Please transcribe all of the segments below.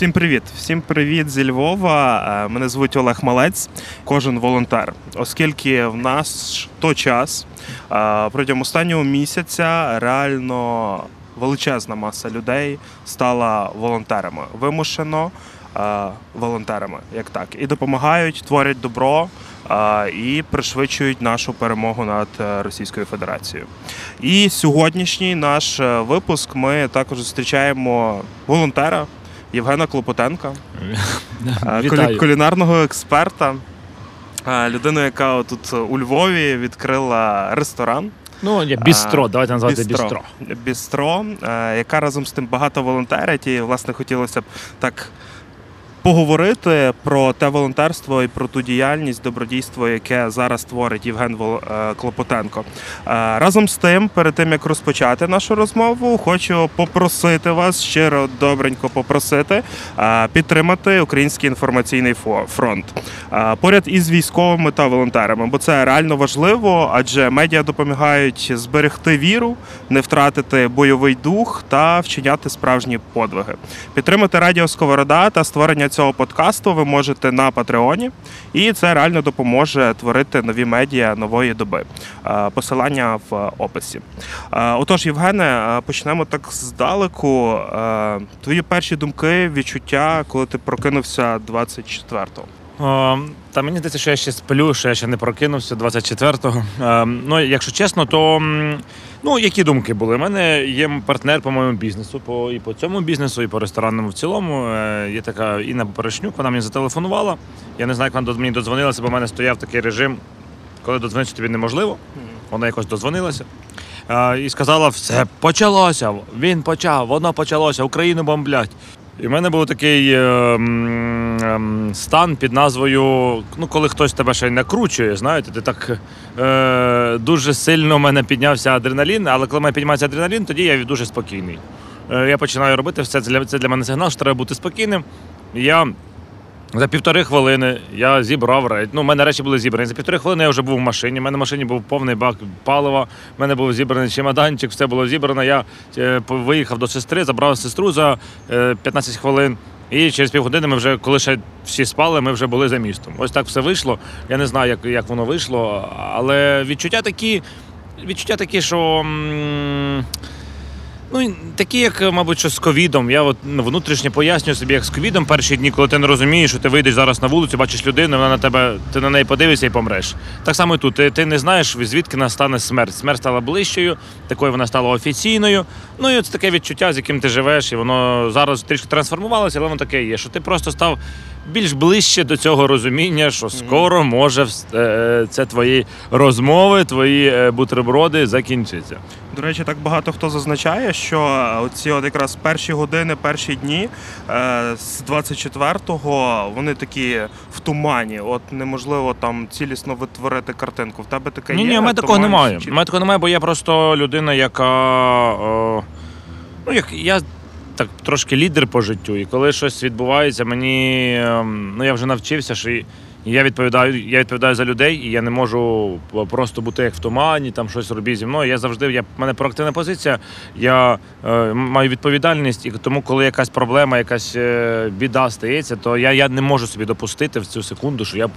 Всім привіт! Всім привіт зі Львова. Е, Мене звуть Олег Малець, кожен волонтер. Оскільки в нас то час е, протягом останнього місяця реально величезна маса людей стала волонтерами. Вимушено е, волонтерами, як так, і допомагають, творять добро. І пришвидшують нашу перемогу над Російською Федерацією. І сьогоднішній наш випуск ми також зустрічаємо волонтера, Євгена Клопотенка, е, Вітаю. кулі- кулінарного експерта, е, людину, яка тут у Львові відкрила ресторан. Ну, є бістро, А, давайте назвати бістро. Бістро, е, яка разом з тим багато волонтерить. І, власне, хотілося б так поговорити про те волонтерство і про ту діяльність, добродійство, яке зараз творить Євген е, Клопотенко. Е, Разом з тим, перед тим як розпочати нашу розмову, хочу попросити вас щиро добренько попросити е, підтримати український інформаційний фронт поряд із військовими та волонтерами, бо це реально важливо, адже медіа допомагають зберегти віру, не втратити бойовий дух та вчиняти справжні подвиги. Підтримати радіо Сковорода та створення цього подкасту ви можете на Патреоні, і це реально допоможе творити нові медіа нової доби. Е, Посилання в описі. Е, Отож, Євгене, е, почнемо так здалеку. Твої перші думки, відчуття, коли ти прокинувся 24-го. Та мені здається, що я ще сплю, що я ще не прокинувся 24-го. Е, ну, якщо чесно, то ну, які думки були? У мене є партнер по моєму бізнесу, по, і по цьому бізнесу, і по ресторанному в цілому. Е, є така Інна Поперечнюк, вона мені зателефонувала. Я не знаю, як вона до мені додзвонилася, бо в мене стояв такий режим, коли додзвонитися тобі неможливо. Вона якось дозвонилася. Е, І сказала, все почалося. Він почав, воно почалося, Україну бомблять. І в мене був такий е, ем, стан під назвою: ну, коли хтось тебе ще й накручує, знаєте, ти так е, дуже сильно в мене піднявся адреналін, але коли в мене піднімається адреналін, тоді я дуже спокійний. Е, я починаю робити все. Це для, це для мене сигнал, що треба бути спокійним. Я за півтори хвилини я зібрав рейд. Ну, у мене речі були зібрані. За півтори хвилини я вже був в машині. У мене в машині був повний бак палива. У мене був зібраний чемоданчик, все було зібрано. Я е, виїхав до сестри, забрав сестру за е, 15 хвилин. І через півгодини ми вже, коли ще всі спали, ми вже були за містом. Ось так все вийшло. Я не знаю, як, як воно вийшло, але відчуття такі, відчуття такі, що. м, Ну, такі, як, мабуть, що з ковідом. Я от ну, внутрішньо пояснюю собі, як з ковідом перші дні, коли ти не розумієш, що ти вийдеш зараз на вулицю, бачиш людину, вона на тебе, ти на неї подивишся і помреш. Так само і тут. Ти, ти не знаєш, звідки настане смерть. Смерть стала ближчою, такою вона стала офіційною. Ну і це таке відчуття, з яким ти живеш, і воно зараз трішки трансформувалося, але воно таке є, що ти просто став більш ближче до цього розуміння, що скоро може е, це твої розмови, твої е, бутерброди закінчиться. До речі, так багато хто зазначає, що оці от якраз перші години, перші дні е, з 24-го вони такі в тумані. От неможливо там цілісно витворити картинку. В тебе таке Ні, є? ні, мене такого немає. мене такого немає, бо я просто людина, яка. Е, ну, як я так трошки лідер по життю. І коли щось відбувається, мені. е, ну, я вже навчився, що я відповідаю, я відповідаю за людей, і я не можу просто бути як в тумані, там щось робіть зі мною. Я завжди, я, в мене проактивна позиція, я е, маю відповідальність, і тому, коли якась проблема, якась е, біда стається, то я, я не можу собі допустити в цю секунду, що я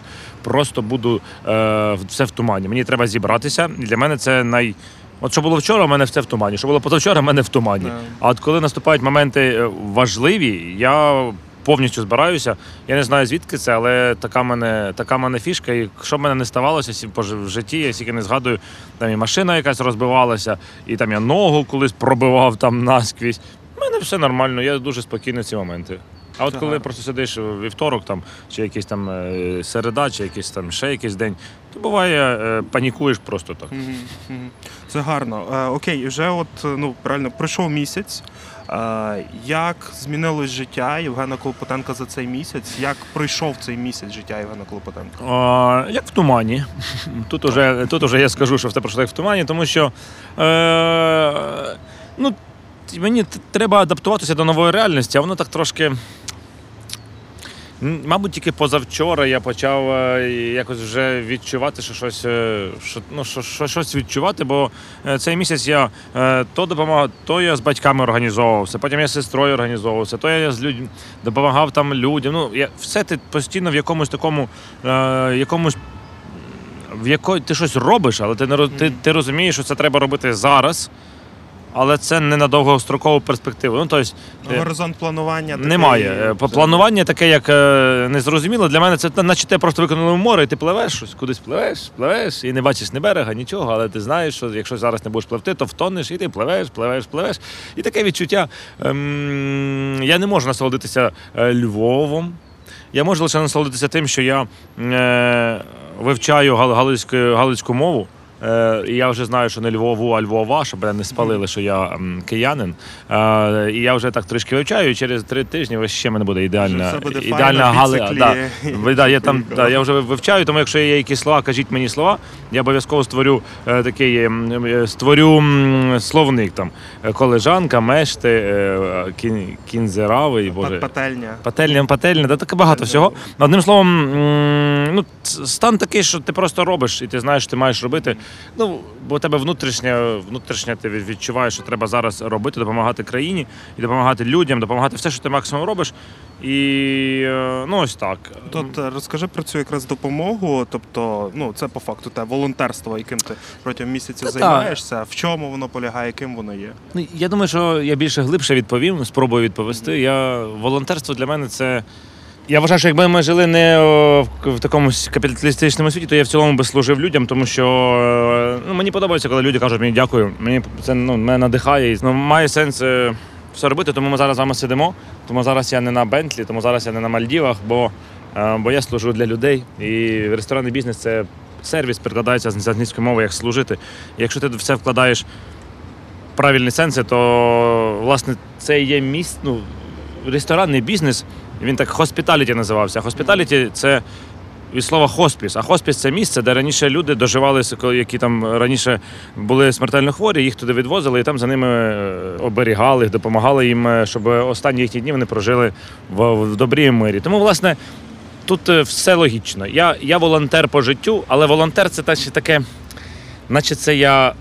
просто буду е, все в тумані. Мені треба зібратися. І для мене це най. От що було вчора, у мене все в тумані. Що було позавчора, у мене в тумані. А от коли наступають моменти е, важливі, я повністю збираюся. Я не знаю звідки це, але така мене така мене фішка. І що в мене не ставалося в житті, я стільки не згадую. Там і машина якась розбивалася, і там я ногу колись пробивав там наскрізь. У мене все нормально, я дуже спокійний в ці моменти. А от коли гарно. просто сидиш вівторок, там, чи якийсь там е, середа, чи якийсь там ще якийсь день, то буває, е, панікуєш просто так. Це гарно. Е, окей, вже от ну правильно пройшов місяць. Як змінилось життя Євгена Клопотенка за цей місяць? Як пройшов цей місяць життя Євгена Клопотенка? А, як в тумані. Тут уже, тут уже я скажу, що все пройшло як в тумані, тому що е, ну, мені треба адаптуватися до нової реальності, а воно так трошки. Мабуть, тільки позавчора я почав е, якось вже відчувати, що щось, е, що, ну, що, що, щось відчувати, бо е, цей місяць я то допомагав, то я з батьками організовувався, потім я з сестрою організовувався, то я з людьми допомагав там людям. Ну, я, все ти постійно в якомусь такому, е, якомусь. В якої ти щось робиш, але ти не ти, ти розумієш, що це треба робити зараз, але це не на довгострокову перспективу. Ну, тобто, е, Горизонт планування такий, немає. Е, Планування таке, як е, незрозуміло. Для мене це наче те просто виконали в море, і ти пливеш щось, кудись пливеш, пливеш, і не бачиш ні берега, нічого, але ти знаєш, що якщо зараз не будеш пливти, то втонеш, і ти пливеш, пливеш, пливеш. І таке відчуття. Ем, я не можу насолодитися Львовом. Я можу лише насолодитися тим, що я е, вивчаю гал- галицьку, галицьку мову. Е, і я вже знаю, що не Львову, а Львова, щоб мене не спалили, що я м, киянин. Е, і я вже так трішки вивчаю, і через три тижні ще мене буде ідеальна, все буде ідеальна файно, гали. біциклі. Да. Ви- да, я, там, да, я вже вивчаю, тому якщо є якісь слова, кажіть мені слова. Я обов'язково створю е, такий м, е, створю м, словник там. Е, Колежанка, мешти, е, кін, кінзеравий, боже. Пательня. Пательня, пательня, та таке багато всього. Одним словом, м, ну, ц- стан такий, що ти просто робиш, і ти знаєш, що ти маєш робити. Ну, бо у тебе внутрішнє, внутрішнє ти відчуваєш, що треба зараз робити, допомагати країні і допомагати людям, допомагати все, що ти максимум робиш. І е, ну ось так. Тут е, розкажи про цю якраз допомогу. Тобто, ну це по факту те волонтерство, яким ти протягом місяця займаєшся. В чому воно полягає, яким воно є? Ну, я думаю, що я більше глибше відповім, спробую відповісти. Я волонтерство для мене це. Я вважаю, що якби ми жили не в, в такому капіталістичному світі, то я в цілому би служив людям, тому що е, ну, мені подобається, коли люди кажуть мені дякую. Мені це ну, мене надихає. Ну, має сенс е, все робити, тому ми зараз з вами сидимо. Тому зараз я не на Бентлі, тому зараз я не на Мальдівах, бо, е, бо я служу для людей. І ресторанний бізнес це сервіс, перекладається з англійської мови як служити. І якщо ти в це вкладаєш правильні сенси, то власне це є місць, ну, ресторанний бізнес, він так хоспіталіті називався. Хоспіталіті це від слова хоспіс. А хоспіс це місце, де раніше люди доживалися, які там раніше були смертельно хворі, їх туди відвозили і там за ними е, оберігали, допомагали їм, е, щоб останні їхні дні вони прожили в, в добрі мирі. Тому, власне. Тут е, все логічно. Я, я волонтер по життю, але волонтер це та ще таке, наче це я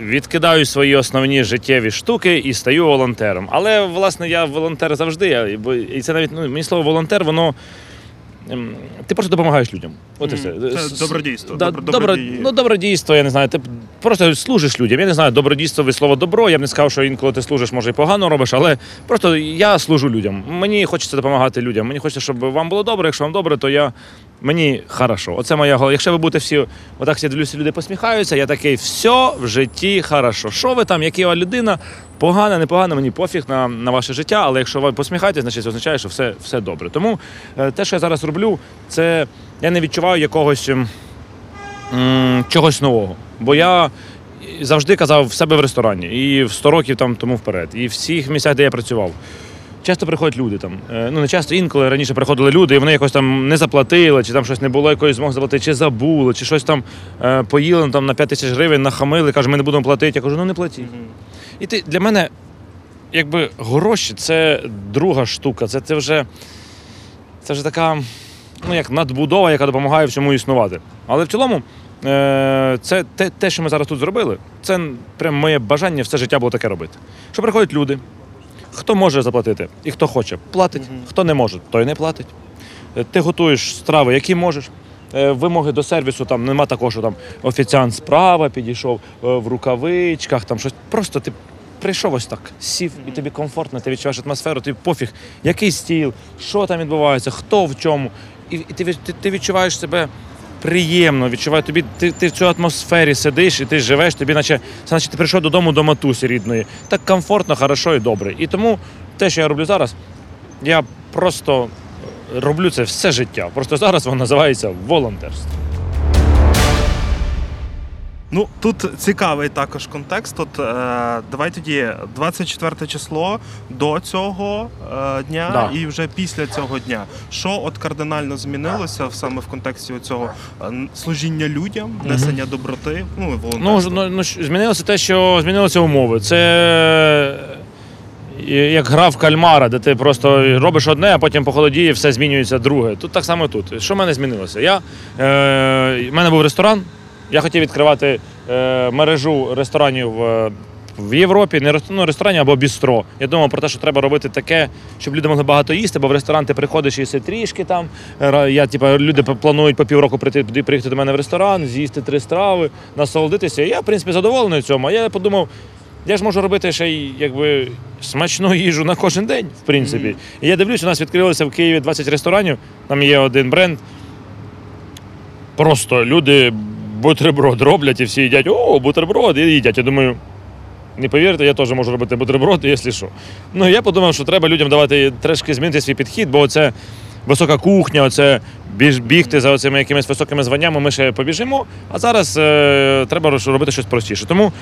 відкидаю свої основні життєві штуки і стаю волонтером. Але власне я волонтер завжди. Я, бо- і це навіть ну, мені слово волонтер, воно. ем, Ти просто допомагаєш людям. От і все. Це добродійство, Да, добро- добро, ну, добродійство, я не знаю. Ти просто служиш людям. Я не знаю, добродійство від слова добро. Я б не сказав, що інколи ти служиш, може і погано робиш, але просто я служу людям. Мені хочеться допомагати людям. Мені хочеться, щоб вам було добре. Якщо вам добре, то я. Мені хорошо. Оце моя голова. Якщо ви будете всі, отак я дивлюся, люди посміхаються, я такий, все в житті хорошо. Що ви там, яка людина, погана, непогана, мені пофіг на, на ваше життя, але якщо ви посміхаєтесь, значить це означає, що все, все добре. Тому е, те, що я зараз роблю, це я не відчуваю якогось ем, м, чогось нового. Бо я завжди казав в себе в ресторані, і в 100 років там тому вперед, і в всіх місцях, де я працював. Часто приходять люди там. Е, Ну не часто інколи раніше приходили люди, і вони якось там не заплатили, чи там щось не було якоїсь змоги заплатити, чи забули, чи щось там е, поїли там на 5 тисяч гривень, нахамили, каже, ми не будемо платити. Я кажу, ну не платіть. І ти для мене, якби гроші це друга штука. Це, це вже це вже така, ну як надбудова, яка допомагає всьому існувати. Але в цілому, е, це те, те, що ми зараз тут зробили, це прям моє бажання все життя було таке робити. Що приходять люди, хто може заплатити і хто хоче, платить, хто не може, той не платить. Е, Ти готуєш страви, які можеш. Е, Вимоги до сервісу там нема такого, що там офіціант справа підійшов е, в рукавичках, там щось. Просто ти прийшов ось так, сів, і тобі комфортно, ти відчуваєш атмосферу, тобі пофіг, який стіл, що там відбувається, хто в чому. І, і ти, ти, ти відчуваєш себе приємно, відчуває тобі, ти, ти в цій атмосфері сидиш і ти живеш, тобі наче, це наче ти прийшов додому до матусі рідної. Так комфортно, хорошо і добре. І тому те, що я роблю зараз, я просто роблю це все життя. Просто зараз воно називається волонтерство. Ну тут цікавий також контекст. От е, давай тоді 24 число до цього е, дня Да. і вже після цього дня. Що от кардинально змінилося в- саме в контексті цього служіння людям, несення доброти, ну і Ну, волонтерства? ну, ну змінилося те, що змінилися умови. Це е, як гра в кальмара, де ти просто робиш одне, а потім по холодіє все змінюється друге. Тут так само тут. Що в мене змінилося? Я, е, в мене був ресторан, я хотів відкривати е, мережу ресторанів. е, в Європі не ну, ресторані або бістро. Я думав про те, що треба робити таке, щоб люди могли багато їсти, бо в ресторан ти приходиш і їси трішки там. Ра- Я, типу, люди планують по півроку прийти туди, приїхати до мене в ресторан, з'їсти три страви, насолодитися. Я, в принципі, задоволений цьому. А я подумав, я ж можу робити ще й якби смачну їжу на кожен день, в принципі. І я дивлюсь, у нас відкрилося в Києві 20 ресторанів. Там є один бренд. Просто люди бутерброд роблять і всі їдять, о, бутерброд, і їдять. Я думаю, не повірте, я теж можу робити бутерброд, якщо що. Ну я подумав, що треба людям давати трошки змінити свій підхід, бо це висока кухня, оце бігти за цими якимись високими званнями, ми ще побіжимо. А зараз е, треба робити щось простіше. Тому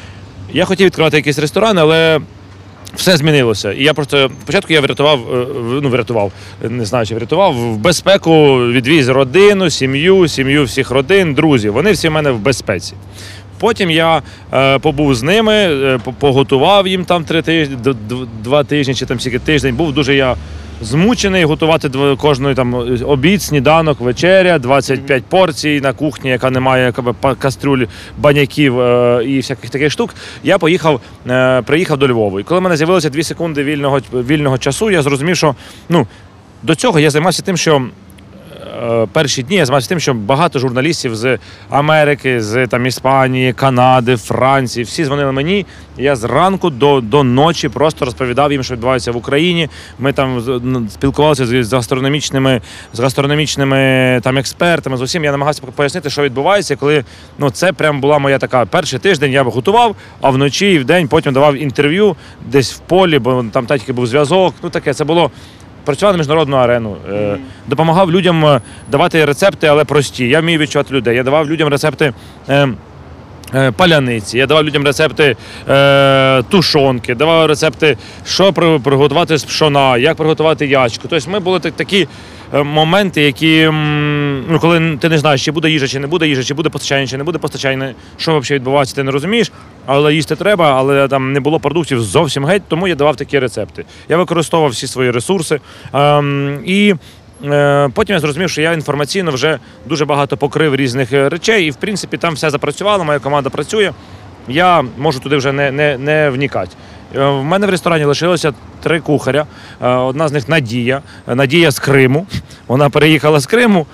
я хотів відкривати якийсь ресторан, але. Все змінилося. І я просто спочатку я врятував, е, ну врятував, не знаю, чи врятував в безпеку, відвіз родину, сім'ю, сім'ю всіх родин, друзів. Вони всі в мене в безпеці. Потім я е, побув з ними, е, поготував їм там три тижні, два тижні чи там скільки тиждень. Був дуже я змучений готувати кожної там обід, сніданок, вечеря, 25 порцій на кухні, яка не має кастрюль, баняків е, і всяких таких штук. Я поїхав, е, приїхав до Львова. І коли в мене з'явилося 2 секунди вільного, вільного часу, я зрозумів, що ну, до цього я займався тим, що перші дні я займався тим, що багато журналістів з Америки, з там Іспанії, Канади, Франції, всі дзвонили мені. Я зранку до, до ночі просто розповідав їм, що відбувається в Україні. Ми там спілкувалися з, з гастрономічними, з гастрономічними там експертами. З усім я намагався пояснити, що відбувається, коли ну це прям була моя така перший тиждень. Я готував, а вночі і вдень потім давав інтерв'ю десь в полі, бо там тільки був зв'язок. Ну таке це було працював на міжнародну арену, е, допомагав людям е, давати рецепти, але прості. Я вмію відчувати людей. Я давав людям рецепти. Е, е, Паляниці, я давав людям рецепти е, тушонки, давав рецепти, що приготувати з пшона, як приготувати ячку. Тобто ми були так, такі моменти, які, ну, коли ти не знаєш, чи буде їжа, чи не буде їжа, чи буде постачання, чи не буде постачання, що взагалі відбувається, ти не розумієш, але їсти треба, але там не було продуктів зовсім геть, тому я давав такі рецепти. Я використовував всі свої ресурси. Ем, і Е, Потім я зрозумів, що я інформаційно вже дуже багато покрив різних е, речей, і в принципі там все запрацювало, моя команда працює. Я можу туди вже не, не, не вникати. Е, В мене в ресторані лишилося три кухаря. Е, Одна з них Надія. Е, Надія з Криму. Вона переїхала з Криму.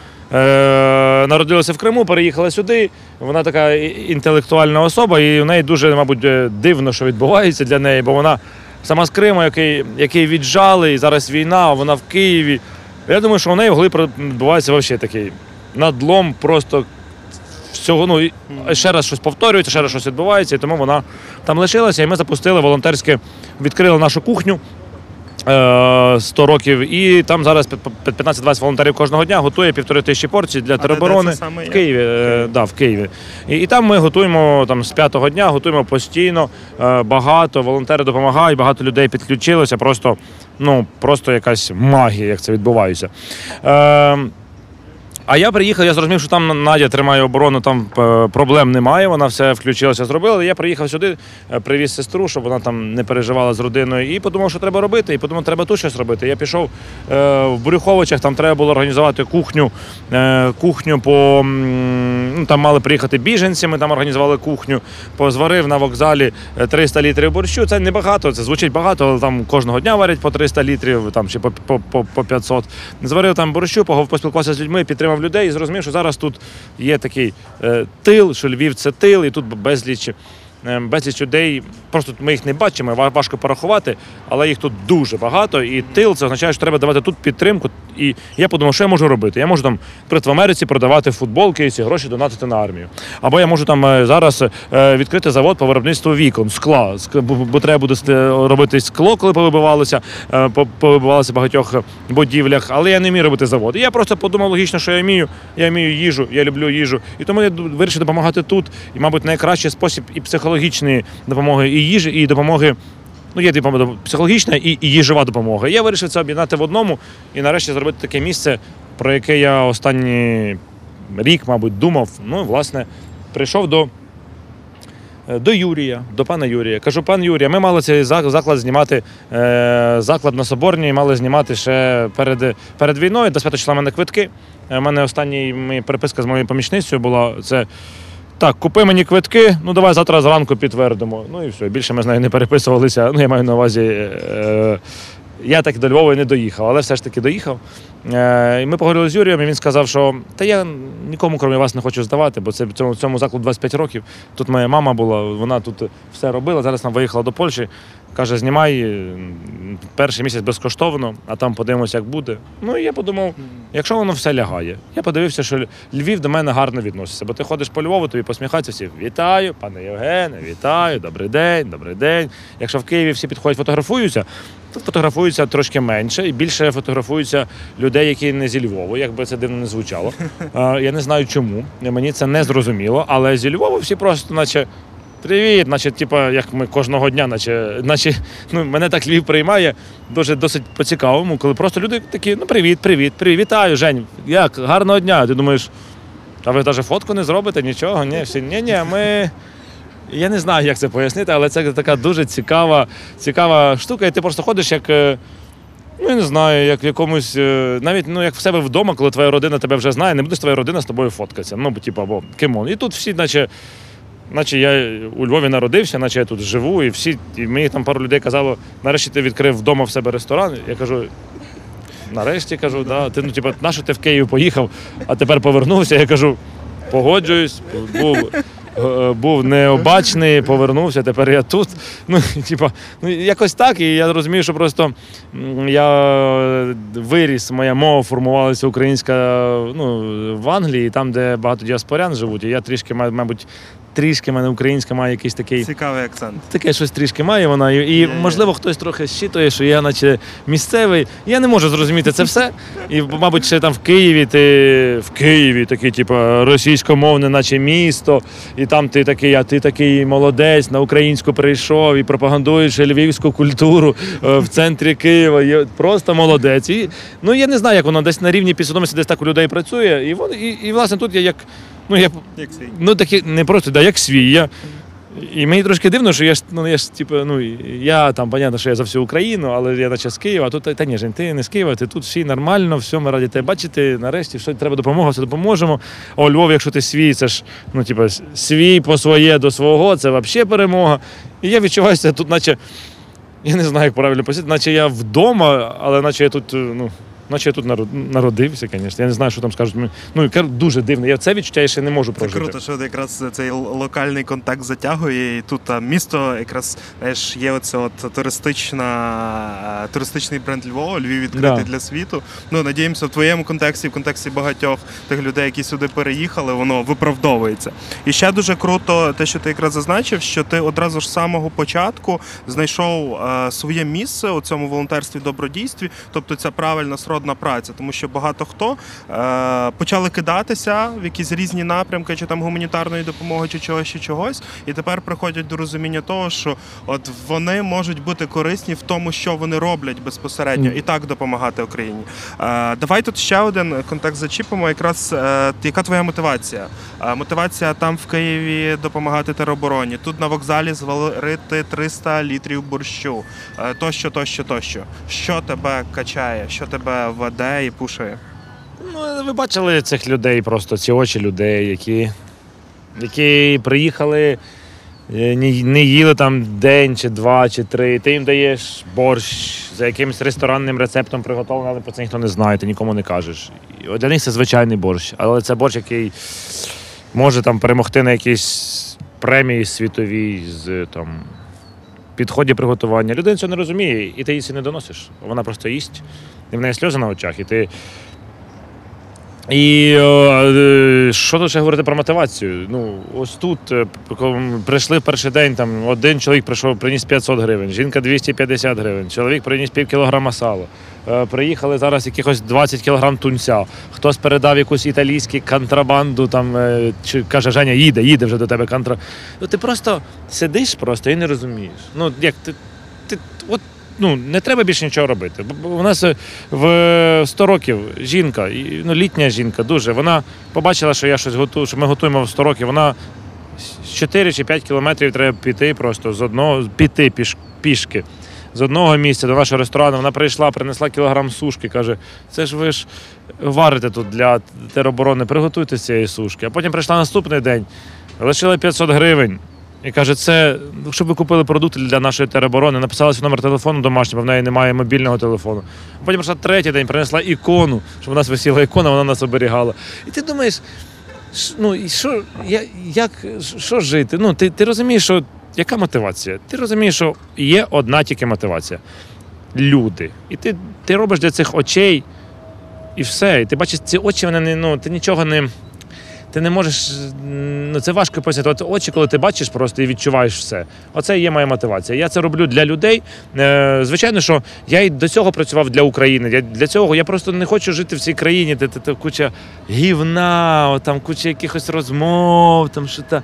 Народилася в Криму, переїхала сюди. Вона така інтелектуальна особа, і в неї дуже, мабуть, дивно, що відбувається для неї, бо вона сама з Криму, який, який віджали, і зараз війна, вона в Києві. Я думаю, що у неї в голові відбувається взагалі такий надлом просто всього. Ну, ще раз щось повторюється, ще раз щось відбувається, і тому вона там лишилася, і ми запустили волонтерське, відкрили нашу кухню. е, 100 років, і там зараз пі- пі- 15-20 волонтерів кожного дня готує півтори тисячі порцій для тероборони в є? Києві. е, Да, в Києві. І, і там ми готуємо там з п'ятого дня, готуємо постійно, е, багато волонтери допомагають, багато людей підключилося. Просто ну просто якась магія, як це відбувається. Е, а я приїхав, я зрозумів, що там Надя тримає оборону, там е, проблем немає. Вона все включилася, зробила. Я приїхав сюди, е, привіз сестру, щоб вона там не переживала з родиною. І подумав, що треба робити. І подумав, треба тут щось робити. Я пішов е, в Брюховичах, там треба було організувати кухню. Кухню по ну, там мали приїхати біженці. Ми там організували кухню. Позварив на вокзалі е, 300 літрів борщу. Це не багато, це звучить багато, але там кожного дня варять по 300 літрів, там чи по, по, по, по 500. Зварив там борщу, поспілкувався з людьми, підтримав людей і зрозумів, що зараз тут є такий е, тил, що Львів це тил, і тут безліч безліч людей. Просто ми їх не бачимо, важко порахувати, але їх тут дуже багато. І тил це означає, що треба давати тут підтримку. І я подумав, що я можу робити. Я можу там наприклад, в Америці продавати футболки і ці гроші донатити на армію. Або я можу там е, зараз е, відкрити завод по виробництву вікон, скла. Бо- треба буде робити скло, коли повибивалося, е, повибивалося в багатьох будівлях. Але я не вмію робити завод. І я просто подумав логічно, що я вмію. Я вмію їжу, я люблю їжу. І тому я вирішив допомагати тут. І, мабуть, найкращий спосіб і психологічної допомоги, і їжі, і допомоги. Ну, є типу, психологічна і, і їжова допомога. Я вирішив це об'єднати в одному і нарешті зробити таке місце, про яке я останній рік, мабуть, думав. Ну, власне, прийшов до, е, до Юрія, до пана Юрія. Кажу, пан Юрія, ми мали цей заклад знімати, е, заклад на Соборній, мали знімати ще перед, перед війною. До свято числа в мене квитки. У мене останній ми- переписка з моєю помічницею була. Це так, купи мені квитки, ну давай завтра зранку підтвердимо. Ну і все. Більше ми з нею не переписувалися. Ну, я маю на увазі. Е, я так до Львова не доїхав, але все ж таки доїхав. Е, і ми поговорили з Юрієм, і він сказав, що та я нікому, крім вас, не хочу здавати, бо це в цьому, цьому закладу 25 років. Тут моя мама була, вона тут все робила. Зараз вона виїхала до Польщі. Каже, знімай перший місяць безкоштовно, а там подивимося, як буде. Ну і я подумав, якщо воно все лягає. Я подивився, що Львів до мене гарно відноситься, бо ти ходиш по Львову, тобі посміхаються всі. Вітаю, пане Євгене, вітаю, добрий день, добрий день. Якщо в Києві всі підходять, фотографуються, тут фотографуються трошки менше і більше фотографуються людей, які не зі Львову, як би це дивно не звучало. Я не знаю чому. Мені це не зрозуміло, але зі Львову всі просто, наче. Привіт, наче, типа, як ми кожного дня, наче, наче ну, мене так Львів приймає дуже досить по-цікавому, коли просто люди такі, ну привіт, привіт, привіт, вітаю, Жень. Як? Гарного дня. Ти думаєш, а ви навіть фотку не зробите, нічого? Ні, всі, ні, ні, ми. Я не знаю, як це пояснити, але це така дуже цікава, цікава штука, і ти просто ходиш як. е, Ну, я не знаю, як в якомусь, е, навіть ну, як в себе вдома, коли твоя родина тебе вже знає, не будеш твоя родина з тобою фоткатися. Ну, типу, або кимон. І тут всі, наче, наче я у Львові народився, наче я тут живу, і всі, і мені там пару людей казало, нарешті ти відкрив вдома в себе ресторан. Я кажу. Нарешті кажу, да. Ти ну, типу, нащо ти в Київ поїхав, а тепер повернувся. Я кажу, погоджуюсь, був, е, був необачний, повернувся, тепер я тут. Ну, типа, ну, якось так. І я розумію, що просто я виріс, моя мова формувалася українська ну, в Англії, там, де багато діаспорян живуть. І я трішки, ма- мабуть, трішки в мене українська має якийсь такий. Цікавий акцент. Таке щось трішки має вона. І, і можливо, хтось трохи щитує, що я, наче місцевий. Я не можу зрозуміти це все. І, мабуть, ще там в Києві ти в Києві такий, типу, російськомовне, наче місто, і там ти такий, а ти такий молодець, на українську прийшов і пропагандуєш львівську культуру е, в центрі Києва. Є просто молодець. І, ну я не знаю, як воно десь на рівні підсвідомості десь так у людей працює. І, вон, і, і власне тут я як. Ну, я Як свій. Ну, такі не просто, да, як свій. Я, і мені трошки дивно, що я ж, ну, я ж, типу, ну, я там, понятно, що я за всю Україну, але я наче з Києва, а тут, та ні, Жень, ти не з Києва, ти тут всі нормально, все, ми раді тебе бачити, нарешті, що треба допомога, все допоможемо. А у Львові, якщо ти свій, це ж, ну, типу, свій по своє до свого, це взагалі перемога. І я відчуваю себе тут, наче, я не знаю, як правильно пояснити, наче я вдома, але наче я тут, е, ну, Наче я тут народ- народився, звісно. Я не знаю, що там скажуть. Ну, дуже дивно. Я це відчуття ще не можу Це круто, що якраз цей локальний контакт затягує, і тут а, місто якраз знаєш, є оце от туристична, туристичний бренд Львова, Львів відкритий Да. для світу. Ну, надіємося, в твоєму контексті, в контексті багатьох тих людей, які сюди переїхали, воно виправдовується. І ще дуже круто, те, що ти якраз зазначив, що ти одразу ж з самого початку знайшов е, своє місце у цьому волонтерстві добродійстві, тобто ця правильна сродна праця, тому що багато хто е, почали кидатися в якісь різні напрямки, чи там гуманітарної допомоги, чи чогось, чи чогось, і тепер приходять до розуміння того, що от вони можуть бути корисні в тому, що вони роблять безпосередньо, і так допомагати Україні. Е, давай тут ще один контекст зачіпимо. Якраз е, яка твоя мотивація? Мотивація там в Києві допомагати теробороні, тут на вокзалі зварити 300 літрів борщу, тощо, тощо, тощо. Що тебе качає, що тебе веде і пушує? Ну, ви бачили цих людей, просто ці очі людей, які, які приїхали, е, не, їли там день чи два, чи три. Ти їм даєш борщ за якимось ресторанним рецептом приготовлений, але про це ніхто не знає, ти нікому не кажеш. Для них це звичайний борщ, але це борщ, який може там перемогти на якійсь премії світовій з там. Підході приготування. Людина цього не розуміє, і ти це не доносиш. Вона просто їсть, і в неї сльози на очах, і ти. І е, що тут ще говорити про мотивацію? Ну, ось тут е, прийшли в перший день, там один чоловік прийшов, приніс 500 гривень, жінка 250 гривень, чоловік приніс пів кілограма сала. Е, приїхали зараз якихось 20 кілограм тунця. Хтось передав якусь італійську контрабанду, там чи каже, Женя, їде, їде вже до тебе контра. Ну ти просто сидиш просто і не розумієш. Ну, як ти, ну, не треба більше нічого робити. У нас е, в 100 років жінка, ну, літня жінка, дуже, вона побачила, що я щось готую, що ми готуємо в 100 років. Вона з 4 чи 5 кілометрів треба піти просто з одного, піти піш, пішки. З одного місця до нашого ресторану вона прийшла, принесла кілограм сушки. Каже: це ж ви ж варите тут для тероборони, приготуйте з цієї сушки. А потім прийшла наступний день, лишила 500 гривень. І каже, це щоб ви купили продукти для нашої тероборони, написала свій номер телефону домашнього, бо в неї немає мобільного телефону. Потім прийшла третій день, принесла ікону, щоб у нас висіла ікона, вона нас оберігала. І ти думаєш, ну і що, я, як, що жити? Ну, ти, ти розумієш, що яка мотивація? Ти розумієш, що є одна тільки мотивація люди. І ти, ти робиш для цих очей і все. І ти бачиш, ці очі, вони не, ну, ти нічого не. Ти не можеш, ну це важко пояснити. От очі, коли ти бачиш просто і відчуваєш все. Оце є моя мотивація. Я це роблю для людей. Е, звичайно, що я і до цього працював для України. Я для цього я просто не хочу жити в цій країні, де, де, де куча гівна, там куча якихось розмов, там що та.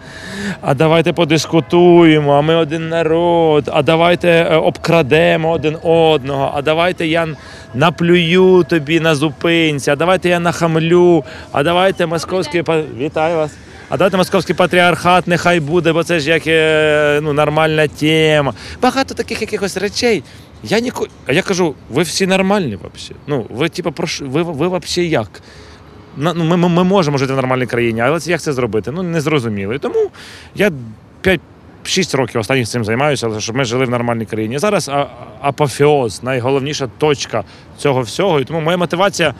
А давайте подискутуємо, а ми один народ, а давайте е, обкрадемо один одного, а давайте я наплюю тобі на зупинці, а давайте я нахамлю, а давайте московський вітаю вас. А давайте московський патріархат нехай буде, бо це ж як е, ну, нормальна тема. Багато таких якихось речей. Я ніко... А я кажу, ви всі нормальні взагалі. Ну, ви, типу, прош... ви, ви взагалі як? Ну, ми, ми, ми можемо жити в нормальній країні, але це як це зробити? Ну, не зрозуміло. І тому я 5-6 років останніх цим займаюся, але щоб ми жили в нормальній країні. Зараз апофеоз, найголовніша точка цього всього. І тому моя мотивація,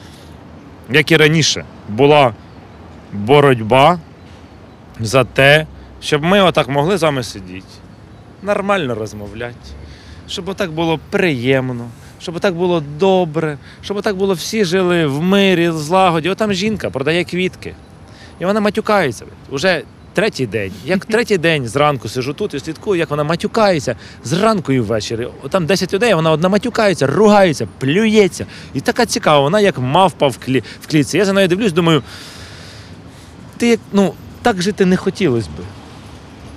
як і раніше, була боротьба за те, щоб ми отак могли з вами сидіти, нормально розмовляти, щоб отак було приємно, щоб отак було добре, щоб отак було всі жили в мирі, в злагоді. От там жінка продає квітки. І вона матюкається. Уже третій день. Як третій день зранку сижу тут і слідкую, як вона матюкається зранку і ввечері. Там 10 людей, вона одна матюкається, ругається, плюється. І така цікава, вона як мавпа в, клі... в клітці. Я за нею дивлюсь, думаю, ти як, ну, так жити не хотілося би.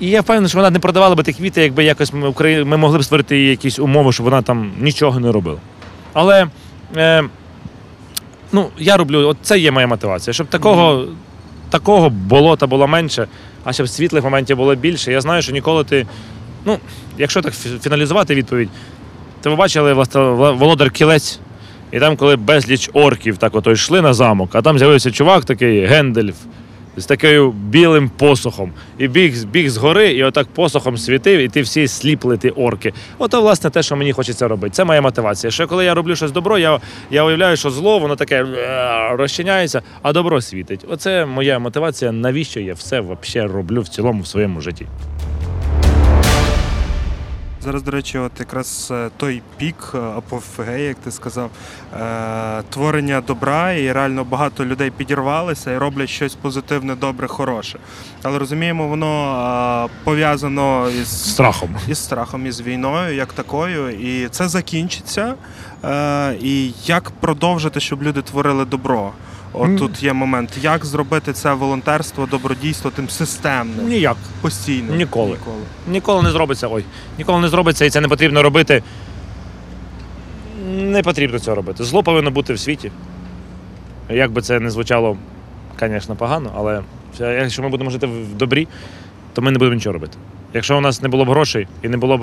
І я впевнений, що вона не продавала би ті квіти, якби якось ми, Украї... ми могли б створити їй якісь умови, щоб вона там нічого не робила. Але е, ну, я роблю, от це є моя мотивація, щоб такого, такого болота було менше, а щоб світлих моментів було більше. Я знаю, що ніколи ти. Ну, якщо так фіналізувати відповідь, то ви бачили власне, Володар Кілець, і там, коли безліч орків так ото йшли на замок, а там з'явився чувак такий Гендельф. З таким білим посохом. І біг, біг з гори, і отак посохом світив, і ти всі сліпли ті орки. Ото, власне, те, що мені хочеться робити. Це моя мотивація. Що коли я роблю щось добро, я, я уявляю, що зло, воно таке е, розчиняється, а добро світить. Оце моя мотивація, навіщо я все взагалі роблю в цілому в своєму житті. Зараз, до речі, от якраз е, той пік, е, апофегей, як ти сказав, е, творення добра, і реально багато людей підірвалися і роблять щось позитивне, добре, хороше. Але розуміємо, воно пов'язано із Страхом. із страхом, із війною, як такою, і це закінчиться. І як продовжити, щоб люди творили добро? От тут є момент, як зробити це волонтерство, добродійство тим системним, Ніяк. постійним. Ніколи. Ніколи. Ніколи не зробиться. Ой, ніколи не зробиться, і це не потрібно робити. Не потрібно цього робити. Зло повинно бути в світі. Як би це не звучало, звісно, погано, але якщо ми будемо жити в добрі, то ми не будемо нічого робити. Якщо у нас не було б грошей і не було б.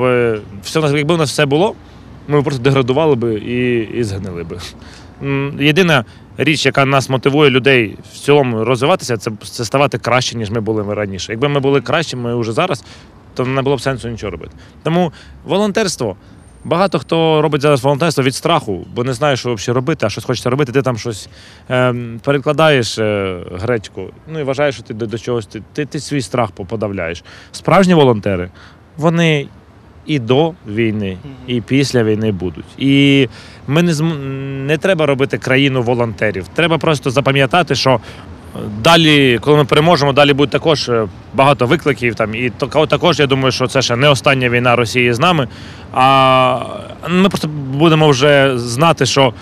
Все, у якби у нас все було, ми просто деградували б і, і згнили б. Єдина річ, яка нас мотивує людей в цілому розвиватися, це, це ставати краще, ніж ми були раніше. Якби ми були кращими вже зараз, то не було б сенсу нічого робити. Тому волонтерство, Багато хто робить зараз волонтерство від страху, бо не знає, що взагалі робити, а щось хочеться робити. Ти там щось е, перекладаєш е, гречку, ну і вважаєш, що ти до, до чогось ти, ти, ти свій страх подавляєш. Справжні волонтери, вони і до війни, і після війни будуть. І ми не зм... не треба робити країну волонтерів. Треба просто запам'ятати, що далі, коли ми переможемо, далі буде також е, багато викликів. Там і тако- також я думаю, що це ще не остання війна Росії з нами. А ми просто будемо вже знати, що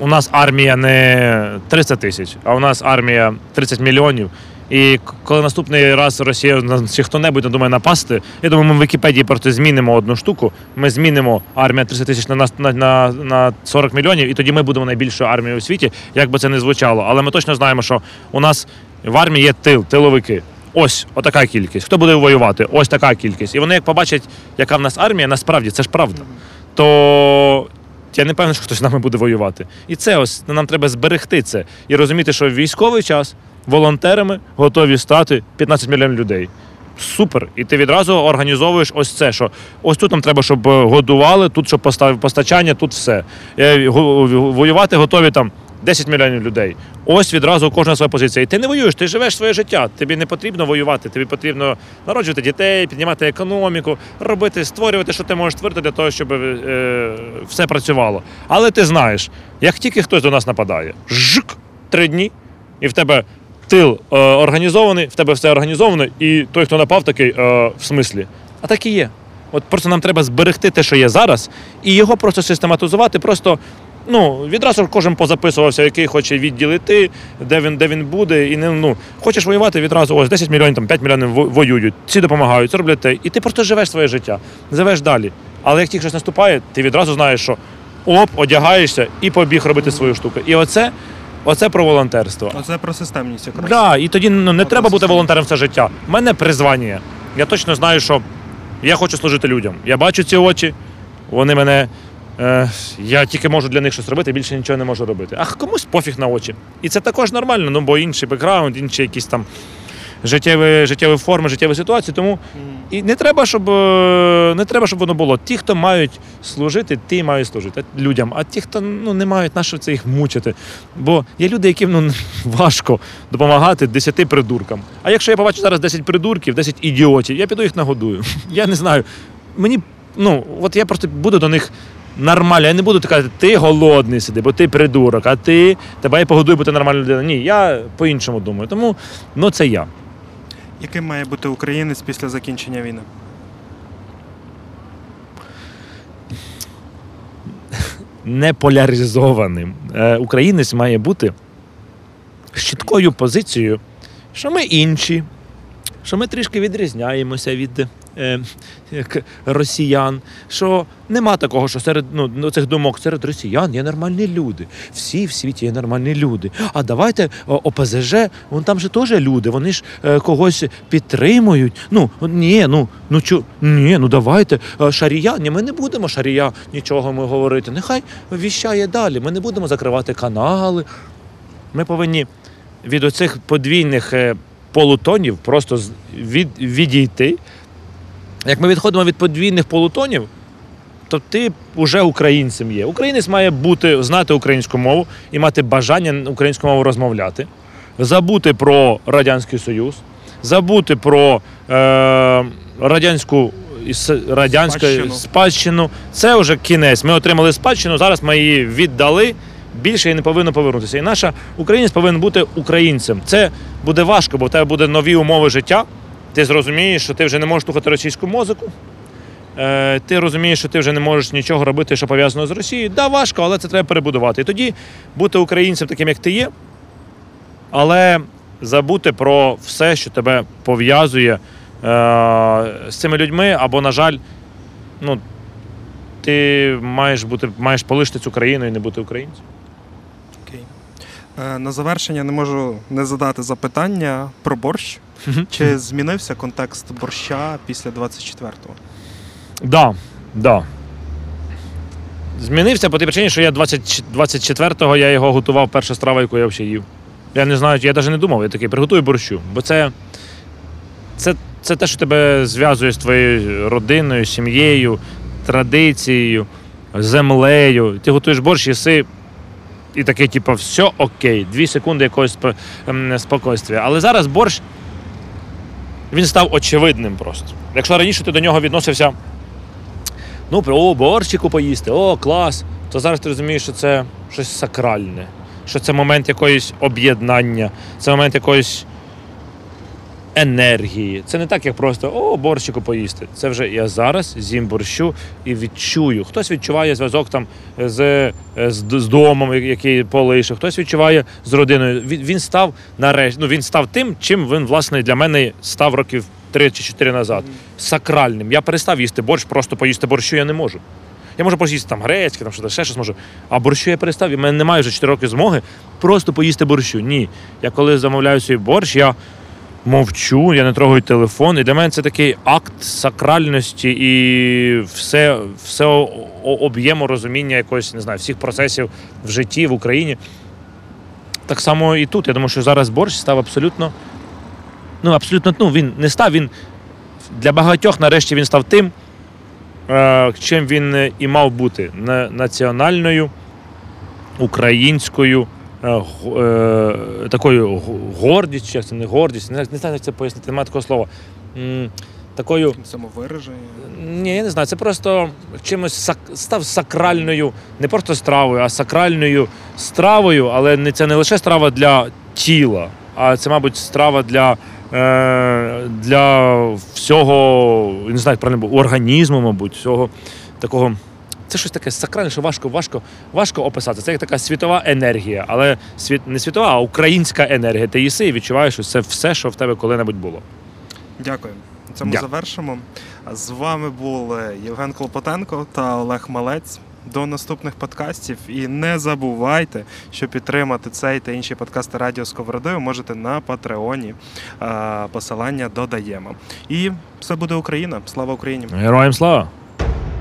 у нас армія не 300 тисяч, а у нас армія 30 мільйонів. І коли наступний раз Росія чи хто-небудь надумає напасти, я думаю, ми в Вікіпедії просто змінимо одну штуку. Ми змінимо армія 30 тисяч на, на, на, на 40 мільйонів, і тоді ми будемо найбільшою армією у світі, як би це не звучало. Але ми точно знаємо, що у нас в армії є тил, тиловики. Ось отака кількість. Хто буде воювати? Ось така кількість. І вони як побачать, яка в нас армія, насправді це ж правда. То я не певний, що хтось з нами буде воювати. І це ось нам треба зберегти це і розуміти, що військовий час волонтерами готові стати 15 мільйонів людей. Супер. І ти відразу організовуєш ось це, що ось тут нам треба, щоб е, годували, тут щоб постачання, тут все. Е, Воювати готові там 10 мільйонів людей. Ось відразу кожна своя позиція. І ти не воюєш, ти живеш своє життя. Тобі не потрібно воювати, тобі потрібно народжувати дітей, піднімати економіку, робити, створювати, що ти можеш створити для того, щоб е, все працювало. Але ти знаєш, як тільки хтось до нас нападає, жик, три дні, і в тебе тил е, організований, в тебе все організовано, і той, хто напав, такий е, в смислі. А так і є. От просто нам треба зберегти те, що є зараз, і його просто систематизувати. Просто ну, відразу кожен позаписувався, який хоче відділ іти, де він, де він буде. І не, ну, хочеш воювати відразу, ось 10 мільйонів, там, 5 мільйонів воюють, ці допомагають, це роблять те. І ти просто живеш своє життя, живеш далі. Але як тільки щось наступає, ти відразу знаєш, що оп, одягаєшся і побіг робити свою штуку. І оце, оце про волонтерство. Оце про системність якраз. Да, і тоді ну, не От треба бути волонтером все життя. У мене призвання. Я точно знаю, що я хочу служити людям. Я бачу ці очі, вони мене. Е, я тільки можу для них щось робити, більше нічого не можу робити. А комусь пофіг на очі. І це також нормально, ну бо інший бекграунд, інші якісь там життєві, життєві форми, життєві ситуації. Тому. І не треба, щоб е, не треба, щоб воно було. Ті, хто мають служити, ті мають служити людям. А ті, хто ну не мають, на що це їх мучити. Бо є люди, яким ну важко допомагати 10 придуркам. А якщо я побачу зараз 10 придурків, 10 ідіотів, я піду їх нагодую. Я не знаю. Мені ну от я просто буду до них. Нормально, я не буду казати, ти голодний сиди, бо ти придурок, а ти тебе я погодую, бо ти нормальна людина. Ні, я по-іншому думаю. Тому ну це я. Яким має бути українець після закінчення війни? Неполяризованим. Е, Українець має бути з чіткою позицією, що ми інші, що ми трішки відрізняємося від росіян, що нема такого, що серед ну, ну, цих думок серед росіян є нормальні люди. Всі в світі є нормальні люди. А давайте ОПЗЖ, вон там же теж люди, вони ж е, когось підтримують. Ну ні, ну ну чу, ні, ну давайте. е, Шарія, ні, ми не будемо шарія нічого ми говорити. Нехай віщає далі. Ми не будемо закривати канали. Ми повинні від оцих подвійних е, полутонів просто від, відійти. Як ми відходимо від подвійних полутонів, то ти вже українцем є. Українець має бути, знати українську мову і мати бажання українську мову розмовляти, забути про Радянський Союз, забути про е, радянську радянську Спадщину. спадщину. Це вже кінець. Ми отримали спадщину, зараз ми її віддали. Більше і не повинно повернутися. І наша українець повинен бути українцем. Це буде важко, бо в тебе буде нові умови життя. Ти зрозумієш, що ти вже не можеш слухати російську музику. Е, ти розумієш, що ти вже не можеш нічого робити, що пов'язано з Росією. Да, важко, але це треба перебудувати. І тоді бути українцем таким, як ти є, але забути про все, що тебе пов'язує е, з цими людьми, або, на жаль, ну, ти маєш бути, маєш полишити цю країну і не бути українцем. Е, На завершення не можу не задати запитання про борщ. Чи змінився контекст борща після 24-го? Да, да. Змінився по тій причині, що я 20, 24-го я його готував перша страва, яку я взагалі їв. Я не знаю, я навіть не думав, я такий приготую борщу. Бо це, це, це те, що тебе зв'язує з твоєю родиною, сім'єю. традицією, землею. Ти готуєш борщ, їси. І таке, типу, все окей, дві секунди якогось ем, спокійствия. Але зараз борщ він став очевидним просто. Якщо раніше ти до нього відносився, ну, о, борщику поїсти, о, клас, то зараз ти розумієш, що це щось сакральне, що це момент якоїсь об'єднання, це момент якоїсь енергії. Це не так, як просто о, борщику поїсти. Це вже я зараз з'їм борщу і відчую. Хтось відчуває зв'язок там з, з, з домом, який полишив, хтось відчуває з родиною. Він, він став нарешті, ну він став тим, чим він власне для мене став років три чи чотири назад. Сакральним. Я перестав їсти борщ, просто поїсти борщу я не можу. Я можу поїсти там гречки, там ще щось можу. А борщу я перестав. І в мене немає вже 4 роки змоги просто поїсти борщу. Ні. Я коли замовляю свій борщ, я мовчу, я не трогаю телефон. І для мене це такий акт сакральності і все, все об'єму розуміння якогось, не знаю, всіх процесів в житті в Україні. Так само і тут. Я думаю, що зараз борщ став абсолютно. Ну, абсолютно, ну, він не став, він для багатьох нарешті він став тим, е, чим він і мав бути національною, українською, такою гордістю, чи як це не гордість, не, знаю- не знаю, як це пояснити, немає такого слова. Такою Самовираження. ні, я не знаю. Це просто чимось сак- став сакральною, не просто стравою, а сакральною стравою, але не це не лише страва для тіла, а це, мабуть, страва для, е, для всього, не знаю, як правильно, організму, мабуть, всього такого. Це щось таке сакральне, що важко, важко, важко описати. Це як така світова енергія, але світ не світова, а українська енергія. Ти їси і відчуваєш, що це все, що в тебе коли-небудь було. Дякую. На цьому Дякую. завершимо. З вами були Євген Клопотенко та Олег Малець. До наступних подкастів. І не забувайте, що підтримати цей та інші подкасти Радіо Сковороди ви можете на Патреоні. Е, Посилання додаємо. І все буде Україна. Слава Україні! Героям слава!